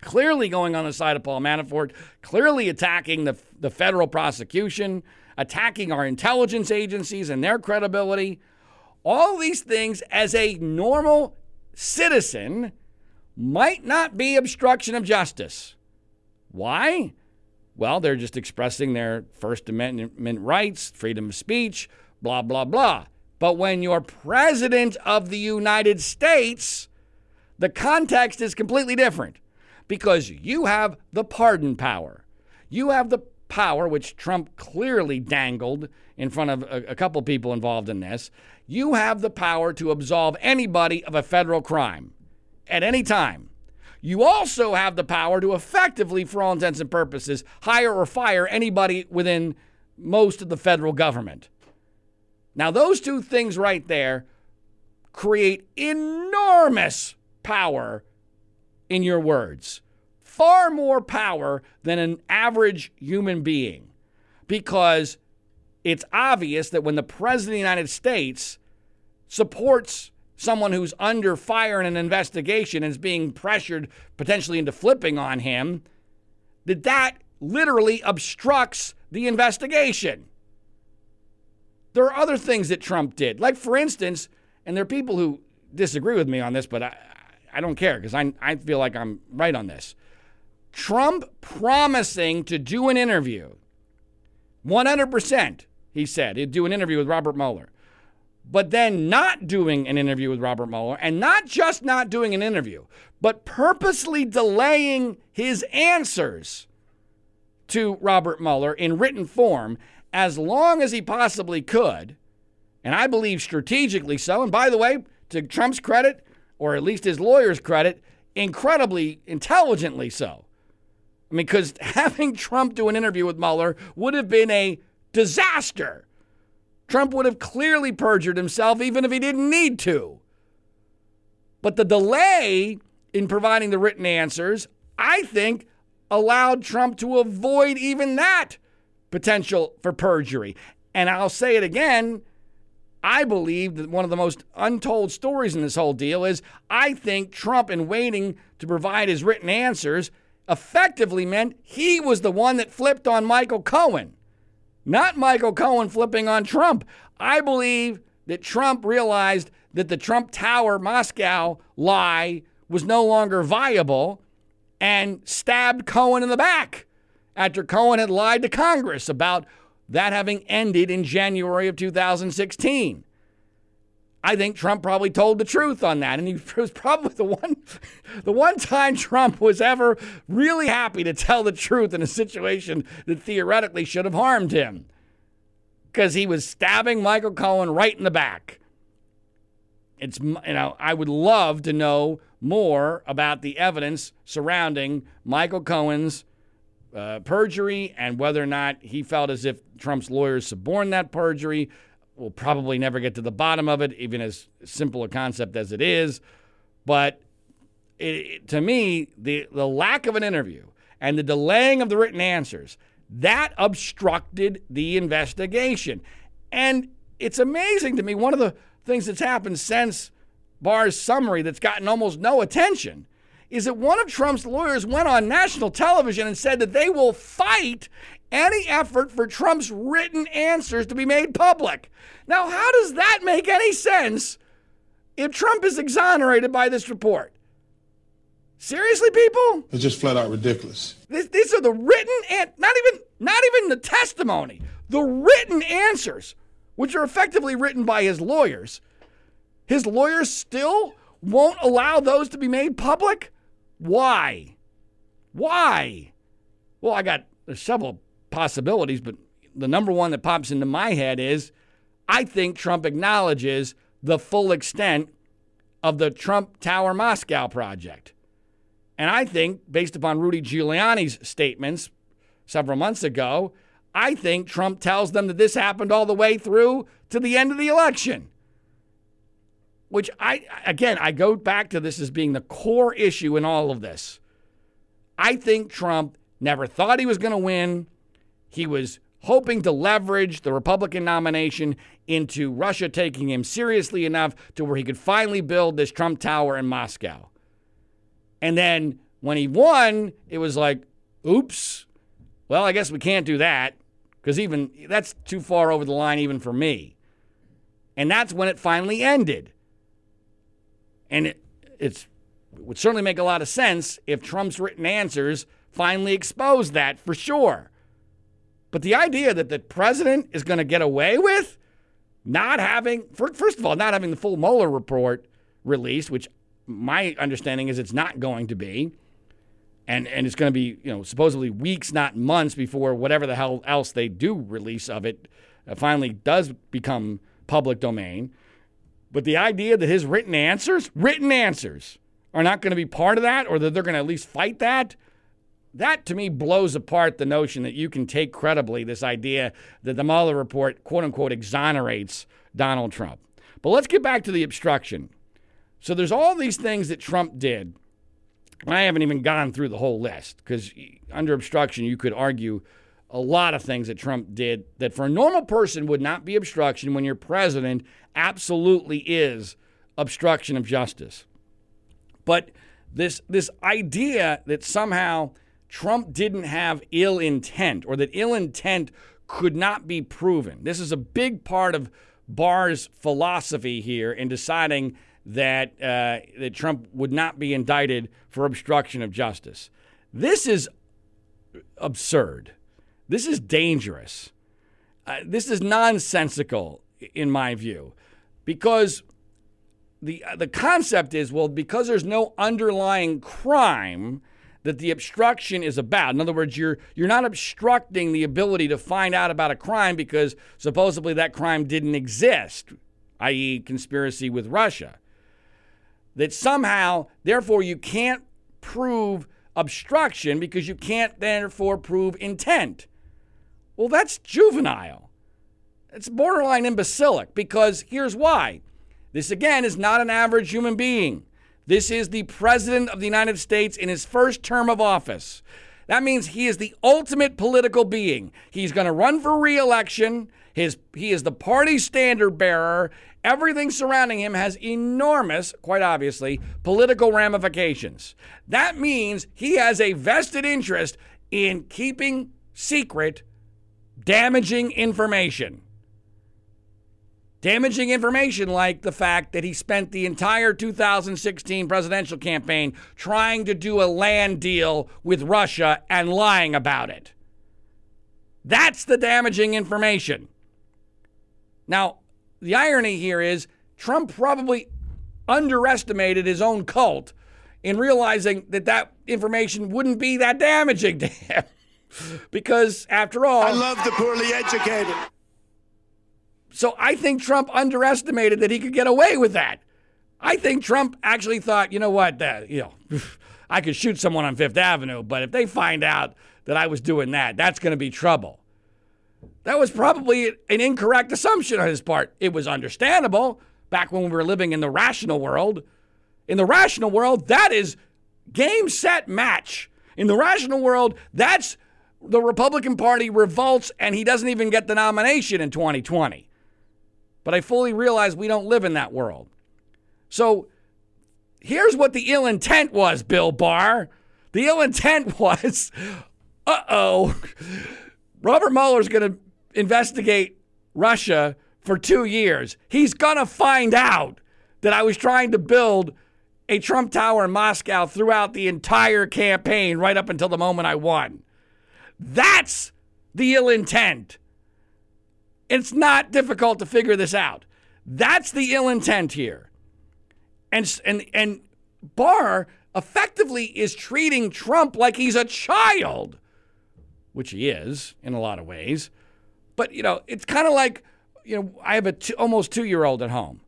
Clearly going on the side of Paul Manafort, clearly attacking the, the federal prosecution, attacking our intelligence agencies and their credibility. All these things, as a normal citizen, might not be obstruction of justice. Why? Well, they're just expressing their First Amendment rights, freedom of speech, blah, blah, blah. But when you're president of the United States, the context is completely different because you have the pardon power. You have the power, which Trump clearly dangled in front of a, a couple people involved in this. You have the power to absolve anybody of a federal crime at any time. You also have the power to effectively, for all intents and purposes, hire or fire anybody within most of the federal government. Now, those two things right there create enormous power in your words, far more power than an average human being, because it's obvious that when the President of the United States supports someone who's under fire in an investigation and is being pressured potentially into flipping on him, that that literally obstructs the investigation. There are other things that Trump did. Like, for instance, and there are people who disagree with me on this, but I, I don't care because I, I feel like I'm right on this. Trump promising to do an interview, 100%, he said, he'd do an interview with Robert Mueller but then not doing an interview with Robert Mueller, and not just not doing an interview, but purposely delaying his answers to Robert Mueller in written form as long as he possibly could, and I believe strategically so. And by the way, to Trump's credit, or at least his lawyer's credit, incredibly intelligently so. I mean, because having Trump do an interview with Mueller would have been a disaster Trump would have clearly perjured himself even if he didn't need to. But the delay in providing the written answers, I think, allowed Trump to avoid even that potential for perjury. And I'll say it again. I believe that one of the most untold stories in this whole deal is I think Trump, in waiting to provide his written answers, effectively meant he was the one that flipped on Michael Cohen not Michael Cohen flipping on Trump. I believe that Trump realized that the Trump Tower Moscow lie was no longer viable and stabbed Cohen in the back after Cohen had lied to Congress about that having ended in January of 2016. I think Trump probably told the truth on that, and he was probably the one, the one time Trump was ever really happy to tell the truth in a situation that theoretically should have harmed him, because he was stabbing Michael Cohen right in the back. It's you know I would love to know more about the evidence surrounding Michael Cohen's uh, perjury and whether or not he felt as if Trump's lawyers suborned that perjury. We'll probably never get to the bottom of it, even as simple a concept as it is. But it, to me, the, the lack of an interview and the delaying of the written answers, that obstructed the investigation. And it's amazing to me, one of the things that's happened since Barr's summary that's gotten almost no attention is that one of Trump's lawyers went on national television and said that they will fight any effort for Trump's written answers to be made public. Now, how does that make any sense if Trump is exonerated by this report? Seriously, people?
It's just flat out ridiculous.
This, these are the written and not even not even the testimony, the written answers, which are effectively written by his lawyers. His lawyers still won't allow those to be made public? Why? Why? Well, I got several possibilities, but the number one that pops into my head is I think Trump acknowledges the full extent of the Trump Tower Moscow project. And I think, based upon Rudy Giuliani's statements several months ago, I think Trump tells them that this happened all the way through to the end of the election which I, again, I go back to this as being the core issue in all of this. I think Trump never thought he was going to win. He was hoping to leverage the Republican nomination into Russia taking him seriously enough to where he could finally build this Trump Tower in Moscow. And then when he won, it was like, oops, well, I guess we can't do that because even that's too far over the line, even for me. And that's when it finally ended. And it, it's, it would certainly make a lot of sense if Trump's written answers finally expose that for sure. But the idea that the president is going to get away with not having, first of all, not having the full Mueller report released, which my understanding is it's not going to be, and and it's going to be you know supposedly weeks, not months, before whatever the hell else they do release of it uh, finally does become public domain. But the idea that his written answers, written answers, are not going to be part of that or that they're going to at least fight that, that to me blows apart the notion that you can take credibly this idea that the Mueller report, quote unquote, exonerates Donald Trump. But let's get back to the obstruction. So there's all these things that Trump did. And I haven't even gone through the whole list because under obstruction, you could argue a lot of things that Trump did that for a normal person would not be obstruction when your president absolutely is obstruction of justice. But this this idea that somehow Trump didn't have ill intent or that ill intent could not be proven. This is a big part of Barr's philosophy here in deciding that uh, that Trump would not be indicted for obstruction of justice. This is absurd. This is dangerous. Uh, this is nonsensical, in my view, because the uh, the concept is well, because there's no underlying crime that the obstruction is about. In other words, you're you're not obstructing the ability to find out about a crime because supposedly that crime didn't exist, i.e., conspiracy with Russia. That somehow, therefore, you can't prove obstruction because you can't therefore prove intent. Well, that's juvenile. It's borderline imbecilic because here's why. This, again, is not an average human being. This is the President of the United States in his first term of office. That means he is the ultimate political being. He's going to run for reelection. His, he is the party standard bearer. Everything surrounding him has enormous, quite obviously, political ramifications. That means he has a vested interest in keeping secret damaging information. Damaging information like the fact that he spent the entire 2016 presidential campaign trying to do a land deal with Russia and lying about it. That's the damaging information. Now, the irony here is Trump probably underestimated his own cult in realizing that that information wouldn't be that damaging to him. because, after all,
I love the poorly educated.
So I think Trump underestimated that he could get away with that. I think Trump actually thought, you know what, that you know, I could shoot someone on Fifth Avenue, but if they find out that I was doing that, that's going to be trouble. That was probably an incorrect assumption on his part. It was understandable back when we were living in the rational world. In the rational world, that is game, set, match. In the rational world, that's the Republican Party revolts and he doesn't even get the nomination in 2020. But I fully realize we don't live in that world. So here's what the ill intent was, Bill Barr. The ill intent was uh oh, Robert Mueller's going to investigate Russia for two years. He's going to find out that I was trying to build a Trump Tower in Moscow throughout the entire campaign, right up until the moment I won. That's the ill intent. It's not difficult to figure this out. That's the ill intent here. And, and, and Barr effectively is treating Trump like he's a child, which he is in a lot of ways. But, you know, it's kind of like, you know, I have a two, almost two year old at home.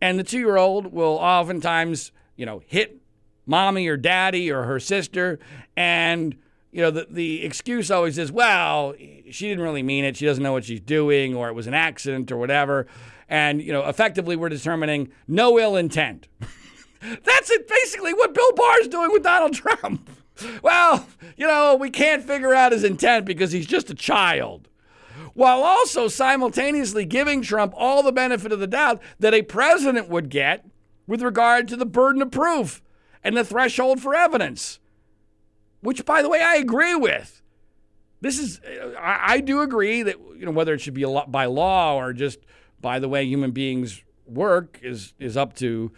And the two year old will oftentimes, you know, hit mommy or daddy or her sister. And, you know, the, the excuse always is, well, she didn't really mean it. She doesn't know what she's doing, or it was an accident or whatever. And, you know, effectively, we're determining no ill intent. That's it, basically what Bill Barr's doing with Donald Trump. Well, you know, we can't figure out his intent because he's just a child. While also simultaneously giving Trump all the benefit of the doubt that a president would get with regard to the burden of proof and the threshold for evidence, which, by the way, I agree with. This is, I, I do agree that, you know, whether it should be a lot by law or just by the way human beings work is, is up to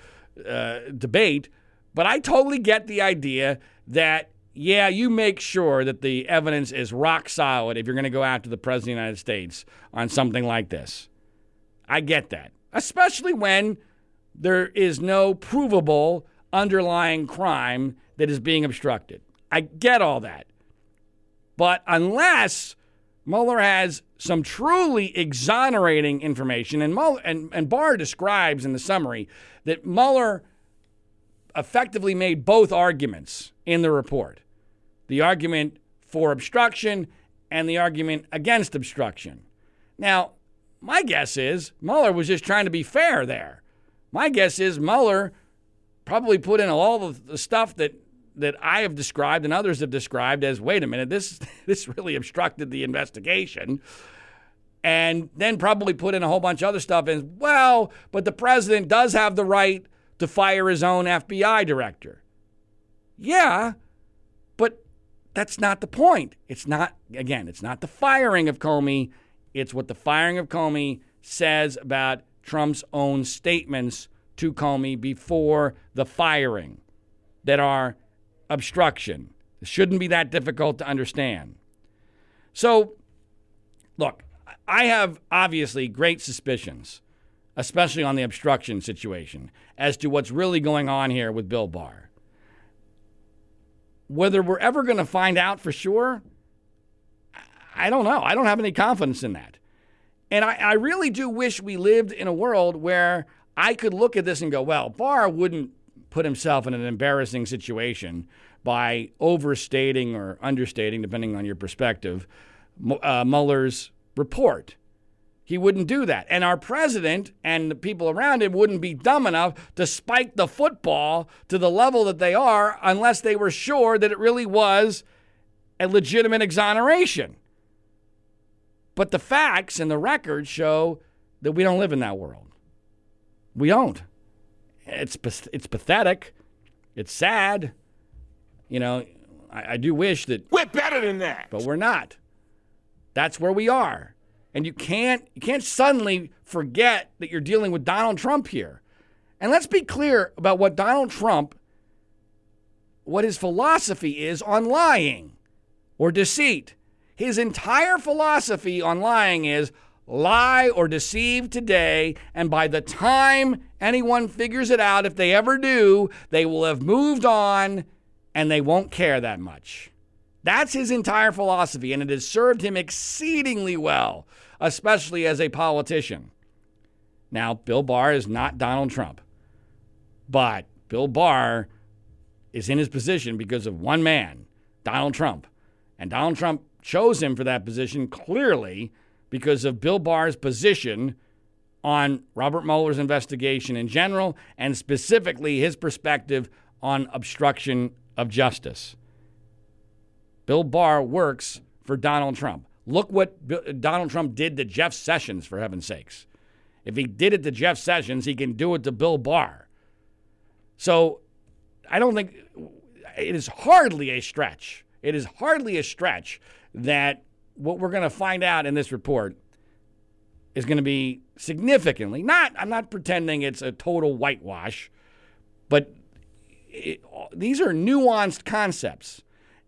uh, debate, but I totally get the idea that, yeah, you make sure that the evidence is rock solid if you're going to go after the President of the United States on something like this. I get that, especially when there is no provable underlying crime that is being obstructed. I get all that. But unless Mueller has some truly exonerating information, and, Mueller, and, and Barr describes in the summary that Mueller effectively made both arguments in the report the argument for obstruction and the argument against obstruction. Now, my guess is Mueller was just trying to be fair there. My guess is Mueller probably put in all the stuff that that I have described and others have described as wait a minute, this this really obstructed the investigation. And then probably put in a whole bunch of other stuff as well, but the president does have the right to fire his own FBI director. Yeah, but that's not the point. It's not, again, it's not the firing of Comey, it's what the firing of Comey says about Trump's own statements to Comey before the firing that are obstruction. It shouldn't be that difficult to understand. So, look, I have obviously great suspicions, especially on the obstruction situation, as to what's really going on here with Bill Barr. Whether we're ever going to find out for sure, I don't know. I don't have any confidence in that. And I, I really do wish we lived in a world where I could look at this and go, well, Barr wouldn't put himself in an embarrassing situation by overstating or understating, depending on your perspective, uh, Mueller's report. He wouldn't do that. And our president and the people around him wouldn't be dumb enough to spike the football to the level that they are unless they were sure that it really was a legitimate exoneration. But the facts and the records show that we don't live in that world. We don't. It's it's pathetic. It's sad. You know, I, I do wish that
we're better than that,
but we're not. That's where we are, and you can't you can't suddenly forget that you're dealing with Donald Trump here. And let's be clear about what Donald Trump, what his philosophy is on lying or deceit. His entire philosophy on lying is lie or deceive today, and by the time anyone figures it out, if they ever do, they will have moved on and they won't care that much. That's his entire philosophy, and it has served him exceedingly well, especially as a politician. Now, Bill Barr is not Donald Trump, but Bill Barr is in his position because of one man, Donald Trump. And Donald Trump chose him for that position clearly because of Bill Barr's position on Robert Mueller's investigation in general and specifically his perspective on obstruction of justice. Bill Barr works for Donald Trump. Look what Donald Trump did to Jeff Sessions, for heaven's sakes. If he did it to Jeff Sessions, he can do it to Bill Barr. So I don't think it is hardly a stretch. It is hardly a stretch that what we're going to find out in this report is going to be significantly not i'm not pretending it's a total whitewash but it, these are nuanced concepts.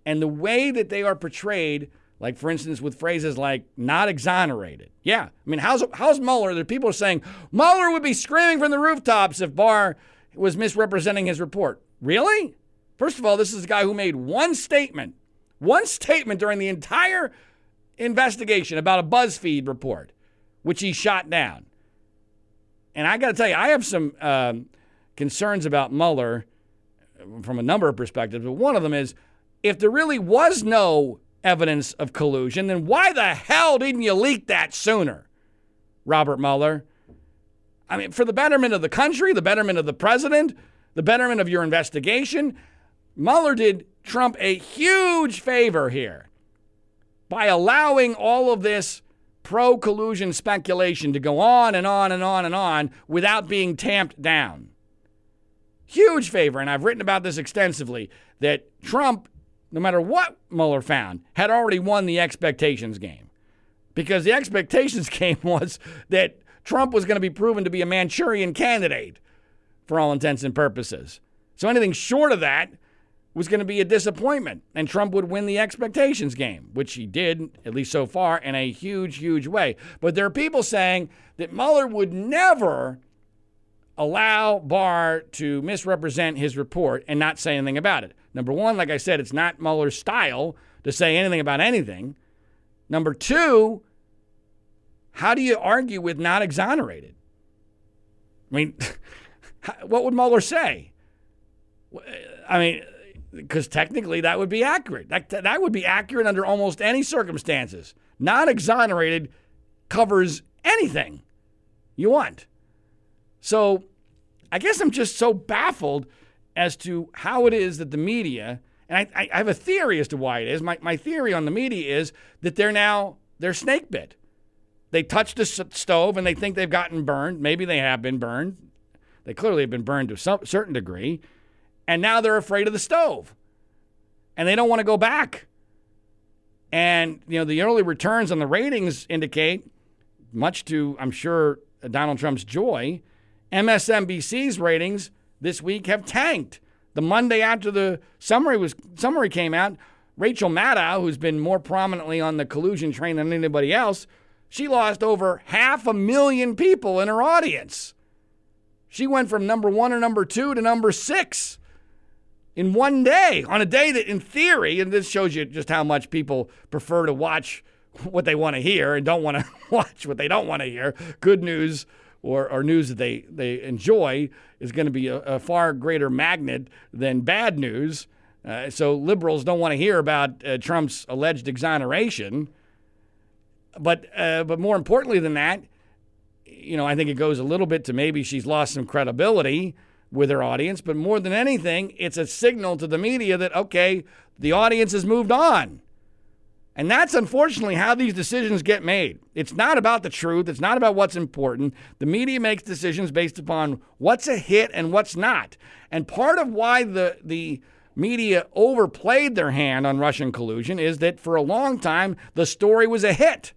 And the way that they are portrayed like for instance with phrases like not exonerated. Yeah i mean how's how's mueller? That people are saying mueller would be screaming from the rooftops if barr was misrepresenting his report. Really? First of all this is a guy who made one statement one statement during the entire investigation about a BuzzFeed report, which he shot down. And I got to tell you, I have some um, concerns about Mueller from a number of perspectives, but one of them is if there really was no evidence of collusion, then why the hell didn't you leak that sooner, Robert Mueller? I mean, for the betterment of the country, the betterment of the president, the betterment of your investigation, Mueller did Trump a huge favor here by allowing all of this pro collusion speculation to go on and on and on and on without being tamped down. Huge favor, and I've written about this extensively, that Trump, no matter what Mueller found, had already won the expectations game. Because the expectations game was that Trump was going to be proven to be a Manchurian candidate for all intents and purposes. So anything short of that was going to be a disappointment and Trump would win the expectations game, which he did, at least so far, in a huge, huge way. But there are people saying that Mueller would never allow Barr to misrepresent his report and not say anything about it. Number one, like I said, it's not Mueller's style to say anything about anything. Number two, how do you argue with not exonerated? I mean, what would Mueller say? I mean, because technically that would be accurate. That, that would be accurate under almost any circumstances. Non exonerated covers anything you want. So I guess I'm just so baffled as to how it is that the media, and I, I have a theory as to why it is. My, my theory on the media is that they're now, they're snake bit. They touched the stove and they think they've gotten burned. Maybe they have been burned. They clearly have been burned to some certain degree and now they're afraid of the stove and they don't want to go back. And, you know, the early returns on the ratings indicate, much to, I'm sure, Donald Trump's joy, MSNBC's ratings this week have tanked. The Monday after the summary was summary came out, Rachel Maddow, who's been more prominently on the collusion train than anybody else, she lost over half a million people in her audience. She went from number one or number two to number six in one day, on a day that, in theory, and this shows you just how much people prefer to watch what they want to hear and don't want to watch what they don't want to hear. Good news or, or news that they, they enjoy is going to be a, a, far greater magnet than bad news. Uh, so liberals don't want to hear about uh, Trump's alleged exoneration. But, uh, but more importantly than that, you know, I think it goes a little bit to maybe she's lost some credibility with their audience, but more than anything, it's a signal to the media that, okay, the audience has moved on. And that's unfortunately how these decisions get made. It's not about the truth, it's not about what's important. The media makes decisions based upon what's a hit and what's not. And part of why the, the media overplayed their hand on Russian collusion is that for a long time, the story was a hit.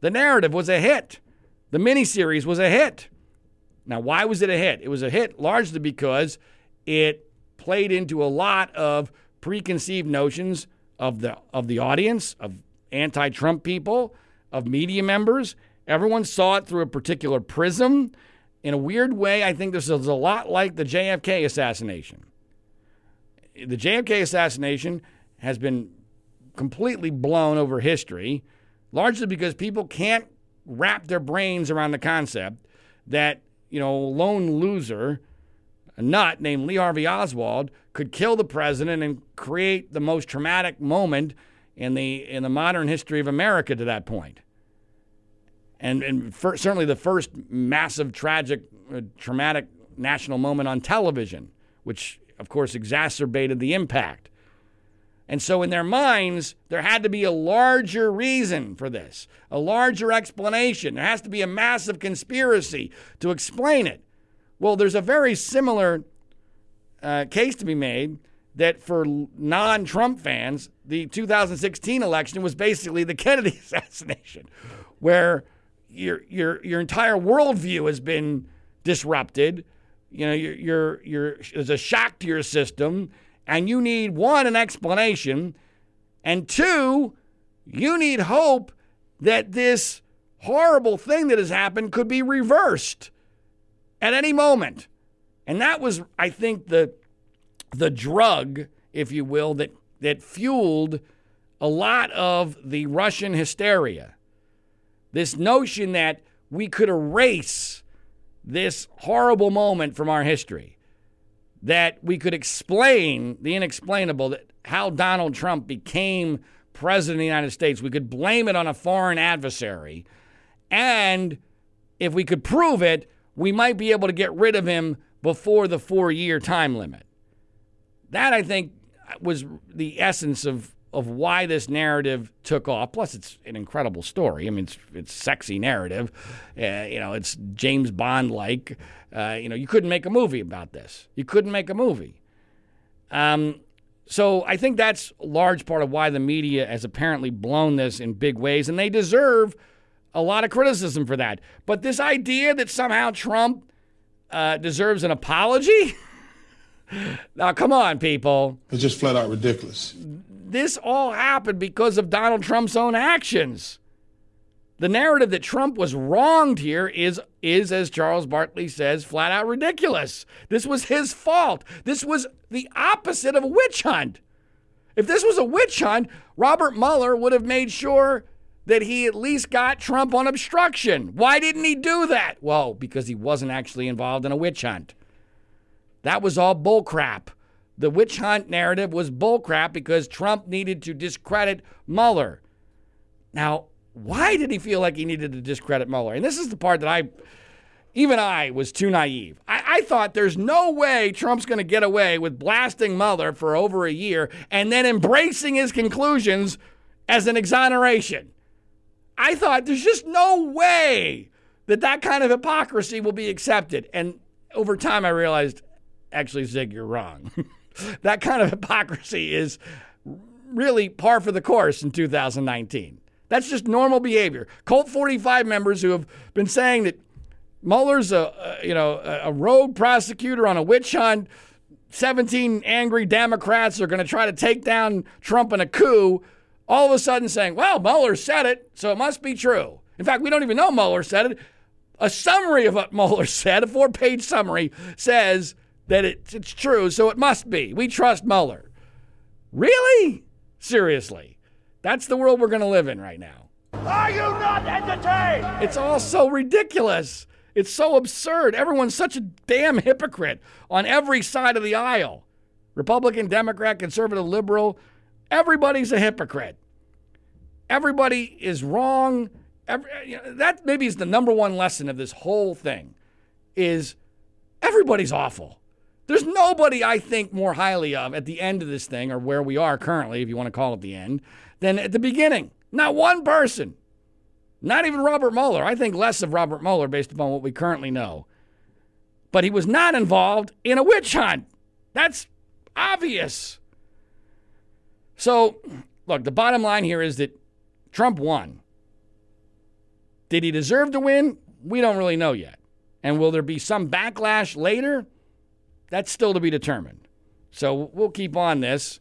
The narrative was a hit. The miniseries was a hit. Now, why was it a hit? It was a hit largely because it played into a lot of preconceived notions of the of the audience, of anti Trump people, of media members. Everyone saw it through a particular prism. In a weird way, I think this is a lot like the JFK assassination. The JFK assassination has been completely blown over history, largely because people can't wrap their brains around the concept that, you know, lone loser, a nut named Lee Harvey Oswald, could kill the president and create the most traumatic moment in the in the modern history of America to that point. And, and for, certainly the first massive, tragic, uh, traumatic national moment on television, which of course exacerbated the impact. And so, in their minds, there had to be a larger reason for this, a larger explanation. There has to be a massive conspiracy to explain it. Well, there's a very similar uh, case to be made that for non Trump fans, the 2016 election was basically the Kennedy assassination, where your, your, your entire worldview has been disrupted. You know, you're, you're, you're, there's a shock to your system, and you need one, an explanation, and two, you need hope that this horrible thing that has happened could be reversed at any moment. And that was, I think, the the drug, if you will, that that fueled a lot of the Russian hysteria. This notion that we could erase this horrible moment from our history, that we could explain the inexplainable, that how Donald Trump became president of the United States. We could blame it on a foreign adversary. And if we could prove it, we might be able to get rid of him before the four year time limit. That, I think, was the essence of, of why this narrative took off. Plus, it's an incredible story. I mean, it's, it's sexy narrative. Uh, you know, it's James Bond like. Uh, you know, you couldn't make a movie about this. You couldn't make a movie. Um, so I think that's a large part of why the media has apparently blown this in big ways, and they deserve a lot of criticism for that. But this idea that somehow Trump uh, deserves an apology. now, come on, people.
It's just flat out ridiculous.
This all happened because of Donald Trump's own actions. The narrative that Trump was wronged here is, is, as Charles Barkley says, flat out ridiculous. This was his fault. This was the opposite of a witch hunt. If this was a witch hunt, Robert Mueller would have made sure that he at least got Trump on obstruction. Why didn't he do that? Well, because he wasn't actually involved in a witch hunt. That was all bullcrap. The witch hunt narrative was bullcrap because Trump needed to discredit Mueller. Now, why did he feel like he needed to discredit Mueller? And this is the part that I, even I, was too naive. I, I thought there's no way Trump's going to get away with blasting Mueller for over a year and then embracing his conclusions as an exoneration. I thought there's just no way that that kind of hypocrisy will be accepted. And over time, I realized, actually, Zig, you're wrong. that kind of hypocrisy is really par for the course in 2019. That's just normal behavior. Cult 45 members who have been saying that Mueller's a, a you know a rogue prosecutor on a witch hunt. 17 angry Democrats are going to try to take down Trump in a coup all of a sudden saying, well, Mueller said it, so it must be true. In fact, we don't even know Mueller said it. A summary of what Mueller said, a four page summary, says that it, it's true, so it must be. We trust Mueller. Really? Seriously. That's the world we're going to live in right now.
Are you not entertained?
It's all so ridiculous. It's so absurd. Everyone's such a damn hypocrite on every side of the aisle Republican, Democrat, conservative, liberal. Everybody's a hypocrite. Everybody is wrong. Every, you know, that maybe is the number one lesson of this whole thing is everybody's awful. There's nobody I think more highly of at the end of this thing, or where we are currently, if you want to call it the end, than at the beginning. Not one person. Not even Robert Mueller. I think less of Robert Mueller based upon what we currently know. But he was not involved in a witch hunt. That's obvious. So, look, the bottom line here is that Trump won. Did he deserve to win? We don't really know yet. And will there be some backlash later? That's still to be determined. So we'll keep on this.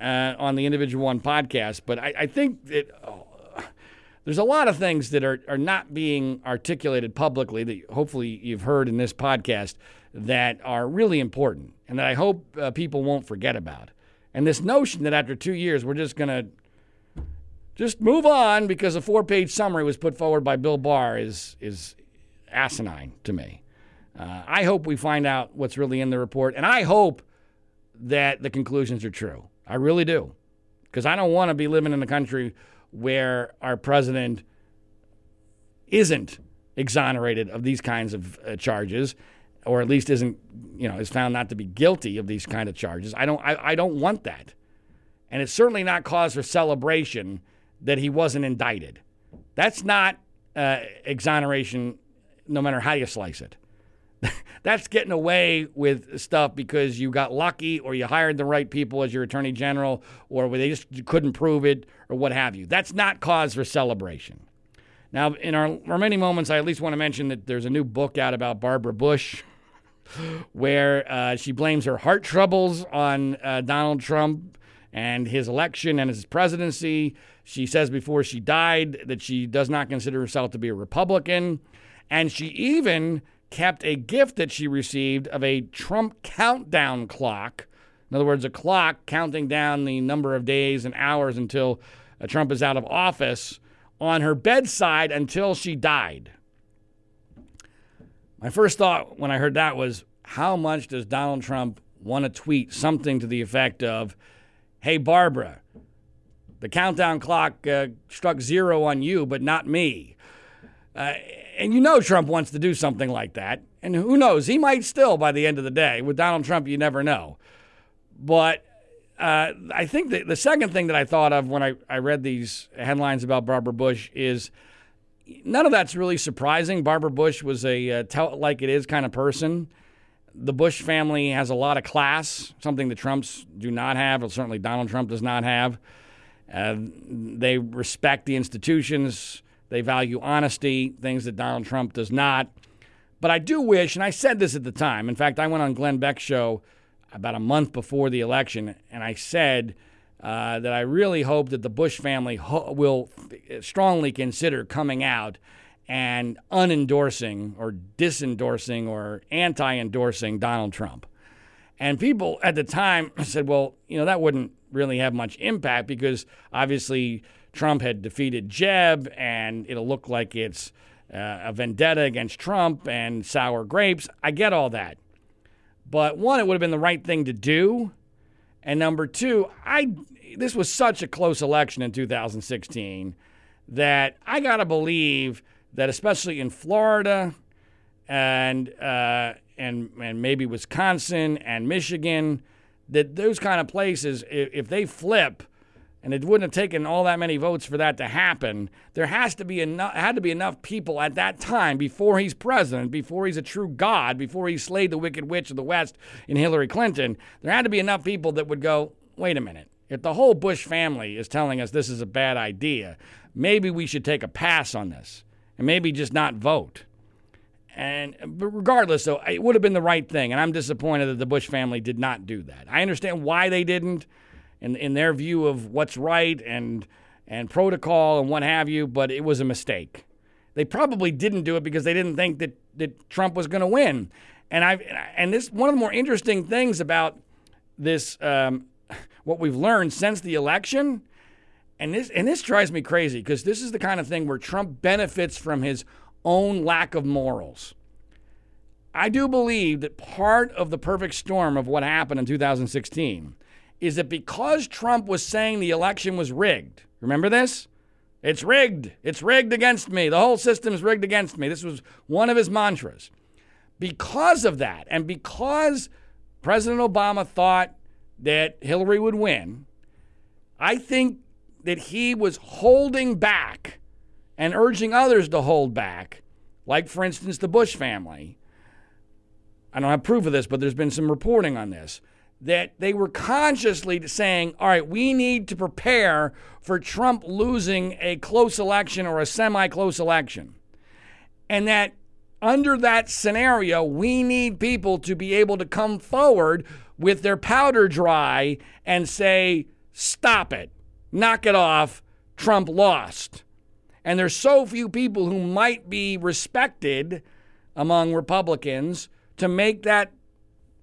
uh, on the Individual One podcast, but I, I think that oh, there's a lot of things that are, are not being articulated publicly that hopefully you've heard in this podcast that are really important and that I hope uh, people won't forget about. And this notion that after two years we're just going to just move on because a four-page summary was put forward by Bill Barr is is asinine to me. Uh, I hope we find out what's really in the report, and I hope that the conclusions are true. I really do, because I don't want to be living in a country where our president isn't exonerated of these kinds of uh, charges, or at least isn't, you know, is found not to be guilty of these kind of charges. I don't, I, I don't want that, and it's certainly not cause for celebration that he wasn't indicted. That's not uh, exoneration, no matter how you slice it. That's getting away with stuff because you got lucky or you hired the right people as your attorney general or they just couldn't prove it or what have you. That's not cause for celebration. Now, in our remaining moments, I at least want to mention that there's a new book out about Barbara Bush where uh, she blames her heart troubles on uh, Donald Trump and his election and his presidency. She says before she died that she does not consider herself to be a Republican. And she even kept a gift that she received of a Trump countdown clock. In other words, a clock counting down the number of days and hours until uh, Trump is out of office on her bedside until she died. My first thought when I heard that was how much does Donald Trump want to tweet something to the effect of, Hey, Barbara, the countdown clock uh, struck zero on you, but not me. Uh, and you know Trump wants to do something like that. And who knows? He might still by the end of the day. With Donald Trump, you never know. But uh, I think that the second thing that I thought of when I, I read these headlines about Barbara Bush is none of that's really surprising. Barbara Bush was a uh, tell it like it is kind of person. The Bush family has a lot of class, something the Trumps do not have, or certainly Donald Trump does not have. Uh, they respect the institutions. They value honesty, things that Donald Trump does not. But I do wish, and I said this at the time. In fact, I went on Glenn Beck's show about a month before the election, and I said uh, that I really hope that the Bush family ho- will strongly consider coming out and unendorsing or disendorsing or anti endorsing Donald Trump. And people at the time said, well, you know, that wouldn't really have much impact because obviously Trump had defeated Jeb and it'll look like it's uh, a vendetta against Trump and sour grapes. I get all that. But one, it would have been the right thing to do. And number two, I this was such a close election in 2016 that I got to believe that especially in Florida and uh, and and maybe Wisconsin and Michigan, that those kind of places, if, if they flip, and it wouldn't have taken all that many votes for that to happen. There has to be enough had to be enough people at that time before he's president, before he's a true god, before he slayed the wicked witch of the West in Hillary Clinton. There had to be enough people that would go, "Wait a minute. If the whole Bush family is telling us this is a bad idea, maybe we should take a pass on this and maybe just not vote." And but regardless, though, it would have been the right thing, and I'm disappointed that the Bush family did not do that. I understand why they didn't in, in their view of what's right and and protocol and what have you, but it was a mistake. They probably didn't do it because they didn't think that, that Trump was going to win. And I and this one of the more interesting things about this um, what we've learned since the election, and this and this drives me crazy because this is the kind of thing where Trump benefits from his own lack of morals. I do believe that part of the perfect storm of what happened in 2016 is that because Trump was saying the election was rigged, remember this? It's rigged. It's rigged against me. The whole system's rigged against me. This was one of his mantras. Because of that, and because President Obama thought that Hillary would win, I think that he was holding back and urging others to hold back, like, for instance, the Bush family. I don't have proof of this, but there's been some reporting on this that they were consciously saying, all right, we need to prepare for Trump losing a close election or a semi close election. And that under that scenario, we need people to be able to come forward with their powder dry and say, stop it, knock it off. Trump lost. And there's so few people who might be respected among Republicans to make that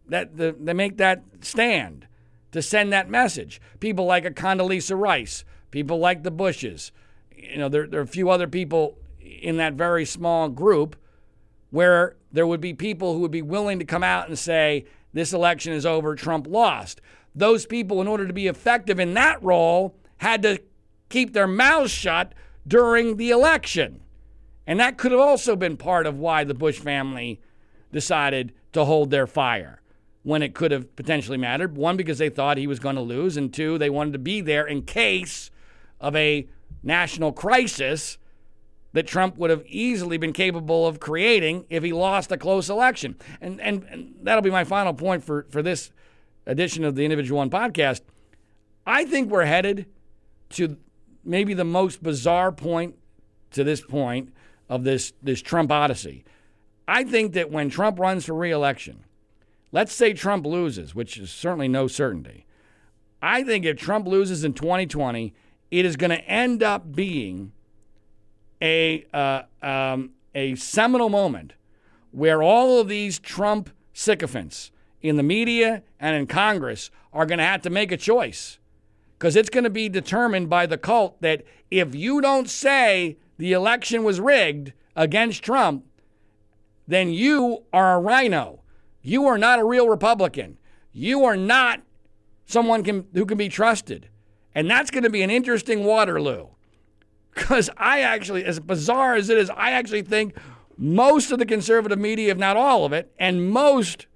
that the, they make that stand to send that message. People like a Condoleezza Rice, people like the Bushes. You know, there, there are a few other people in that very small group where there would be people who would be willing to come out and say, this election is over, Trump lost. Those people, in order to be effective in that role, had to keep their mouths shut during the election. And that could have also been part of why the Bush family decided to hold their fire when it could have potentially mattered. One, because they thought he was going to lose, and two, they wanted to be there in case of a national crisis that Trump would have easily been capable of creating if he lost a close election. And, and, and that'll be my final point for, for this edition of the Individual One podcast. I think we're headed to maybe the most bizarre point to this point of this, this Trump odyssey. I think that when Trump runs for reelection, let's say Trump loses, which is certainly no certainty. I think if Trump loses in 2020, it is going to end up being a, uh, um, a seminal moment where all of these Trump sycophants in the media and in Congress are going to have to make a choice because it's going to be determined by the cult that if you don't say the election was rigged against Trump, then you are a RINO. You are not a real Republican. You are not someone can, who can be trusted. And that's going to be an interesting Waterloo. Because I actually, as bizarre as it is, I actually think most of the conservative media, if not all of it, and most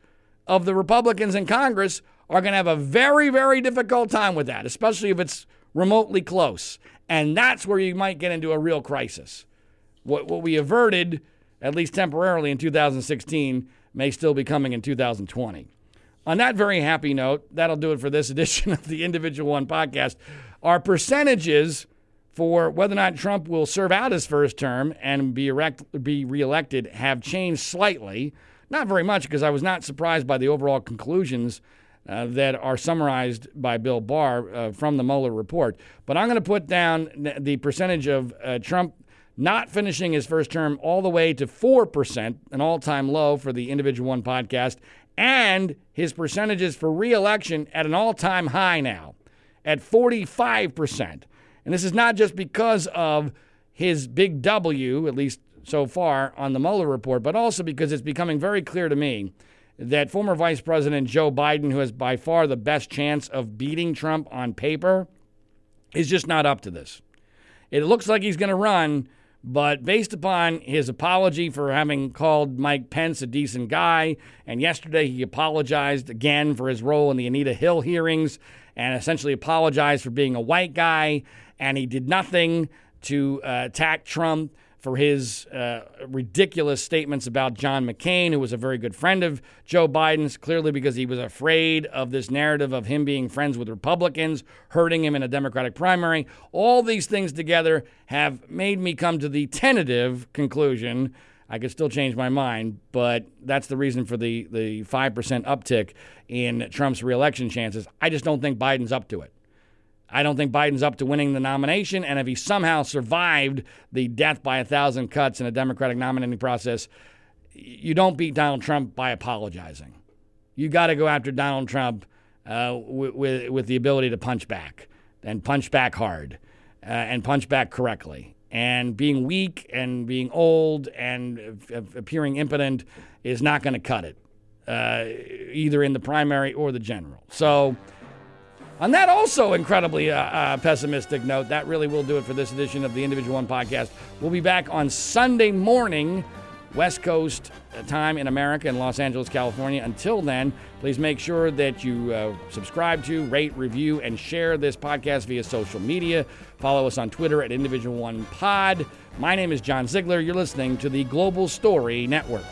of the Republicans in Congress are going to have a very, very difficult time with that, especially if it's remotely close. And that's where you might get into a real crisis. What, what we averted, at least temporarily in 2016, may still be coming in 2020. On that very happy note, that'll do it for this edition of the Individual One podcast. Our percentages for whether or not Trump will serve out his first term and be, erect, be reelected have changed slightly. Not very much, because I was not surprised by the overall conclusions uh, that are summarized by Bill Barr uh, from the Mueller report. But I'm going to put down the percentage of uh, Trump not finishing his first term all the way to 4%, an all time low for the Individual One podcast, and his percentages for reelection at an all time high now at 45%. And this is not just because of his big W, at least so far, on the Mueller report, but also because it's becoming very clear to me that former Vice President Joe Biden, who has by far the best chance of beating Trump on paper, is just not up to this. It looks like he's going to run, but based upon his apology for having called Mike Pence a decent guy, and yesterday he apologized again for his role in the Anita Hill hearings and essentially apologized for being a white guy and he did nothing to uh, attack Trump for his uh, ridiculous statements about John McCain, who was a very good friend of Joe Biden's, clearly because he was afraid of this narrative of him being friends with Republicans, hurting him in a Democratic primary. All these things together have made me come to the tentative conclusion. I could still change my mind, but that's the reason for the, the 5% uptick in Trump's reelection chances. I just don't think Biden's up to it. I don't think Biden's up to winning the nomination. And if he somehow survived the death by a thousand cuts in a Democratic nominating process, you don't beat Donald Trump by apologizing. You got to go after Donald Trump uh, with, with, with, the ability to punch back and punch back hard uh, and punch back correctly. And being weak and being old and appearing impotent is not going to cut it, uh, either in the primary or the general. So, on that also incredibly uh, uh, pessimistic note, that really will do it for this edition of the Individual One podcast. We'll be back on Sunday morning, West Coast uh, time in America in Los Angeles, California. Until then, please make sure that you uh, subscribe to, rate, review, and share this podcast via social media. Follow us on Twitter at Individual One Pod. My name is John Ziegler. You're listening to the Global Story Network.